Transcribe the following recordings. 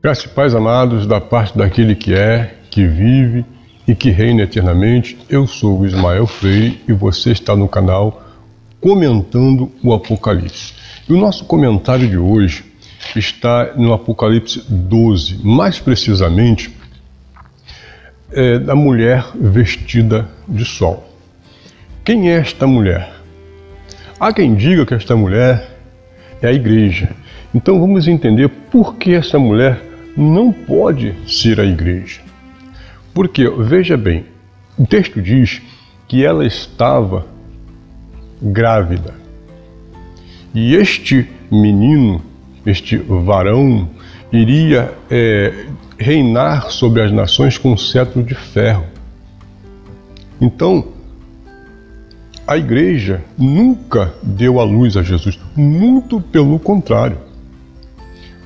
Graças e amados, da parte daquele que é, que vive e que reina eternamente, eu sou o Ismael Freire e você está no canal comentando o Apocalipse. E o nosso comentário de hoje está no Apocalipse 12, mais precisamente é, da mulher vestida de sol. Quem é esta mulher? Há quem diga que esta mulher é a igreja. Então vamos entender por que essa mulher não pode ser a igreja. Porque, veja bem, o texto diz que ela estava grávida. E este menino, este varão, iria é, reinar sobre as nações com um cetro de ferro. Então, a igreja nunca deu a luz a Jesus, muito pelo contrário.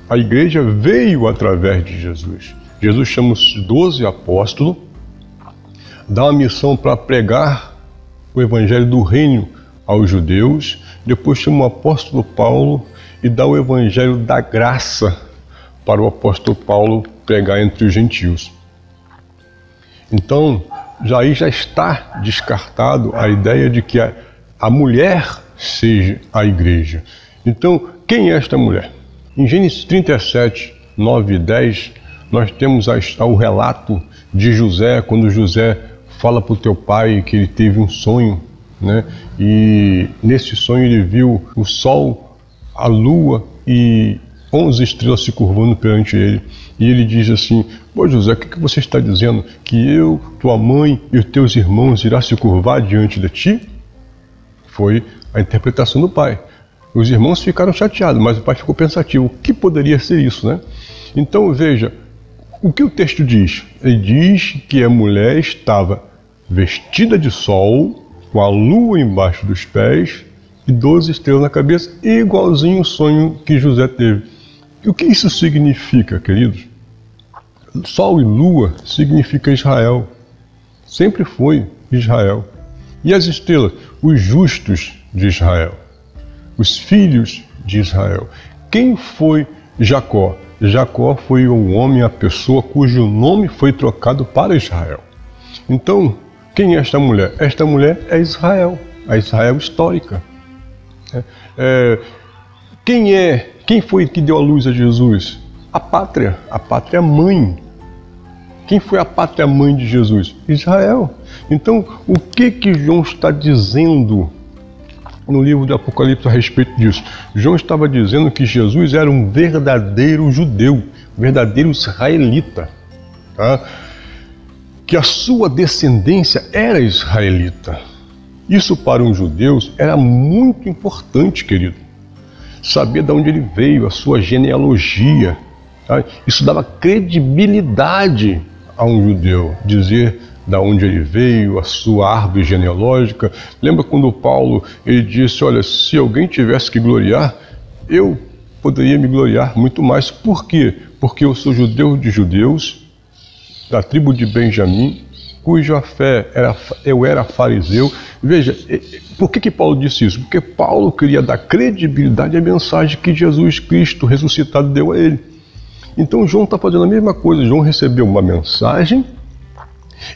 A igreja veio através de Jesus. Jesus chama os doze apóstolos, dá uma missão para pregar o evangelho do reino aos judeus, depois chama o apóstolo Paulo e dá o evangelho da graça para o apóstolo Paulo pregar entre os gentios. Então, já já está descartado a ideia de que a, a mulher seja a igreja. Então, quem é esta mulher? Em Gênesis 37, 9 e 10, nós temos o relato de José, quando José fala para o teu pai que ele teve um sonho, né? e nesse sonho ele viu o sol, a lua e onze estrelas se curvando perante ele. E ele diz assim: Pô, José, o que, que você está dizendo? Que eu, tua mãe e os teus irmãos irá se curvar diante de ti? Foi a interpretação do pai. Os irmãos ficaram chateados, mas o pai ficou pensativo. O que poderia ser isso, né? Então veja, o que o texto diz? Ele diz que a mulher estava vestida de sol, com a lua embaixo dos pés e doze estrelas na cabeça, igualzinho o sonho que José teve. E o que isso significa, queridos? Sol e lua significa Israel. Sempre foi Israel. E as estrelas? Os justos de Israel. Os filhos de Israel. Quem foi Jacó? Jacó foi o homem, a pessoa cujo nome foi trocado para Israel. Então, quem é esta mulher? Esta mulher é Israel, a Israel histórica. É, é, quem é quem foi que deu a luz a Jesus? A pátria, a pátria mãe. Quem foi a pátria mãe de Jesus? Israel. Então, o que que João está dizendo no livro do Apocalipse a respeito disso? João estava dizendo que Jesus era um verdadeiro judeu, verdadeiro israelita, tá? que a sua descendência era israelita. Isso para os judeus era muito importante, querido saber de onde ele veio, a sua genealogia. Tá? Isso dava credibilidade a um judeu, dizer da onde ele veio, a sua árvore genealógica. Lembra quando Paulo ele disse: Olha, se alguém tivesse que gloriar, eu poderia me gloriar muito mais. Por quê? Porque eu sou judeu de judeus, da tribo de Benjamim, cuja fé era, eu era fariseu. Veja, por que, que Paulo disse isso? Porque Paulo queria dar credibilidade à mensagem que Jesus Cristo ressuscitado deu a ele. Então João está fazendo a mesma coisa. João recebeu uma mensagem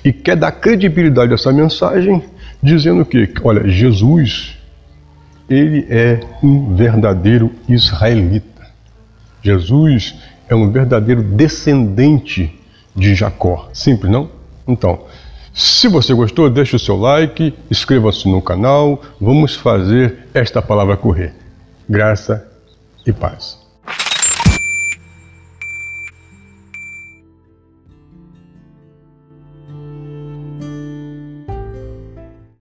e quer dar credibilidade a essa mensagem, dizendo que, olha, Jesus, ele é um verdadeiro israelita. Jesus é um verdadeiro descendente de Jacó. Simples, não? Então, se você gostou, deixe o seu like, inscreva-se no canal, vamos fazer esta palavra correr. Graça e paz.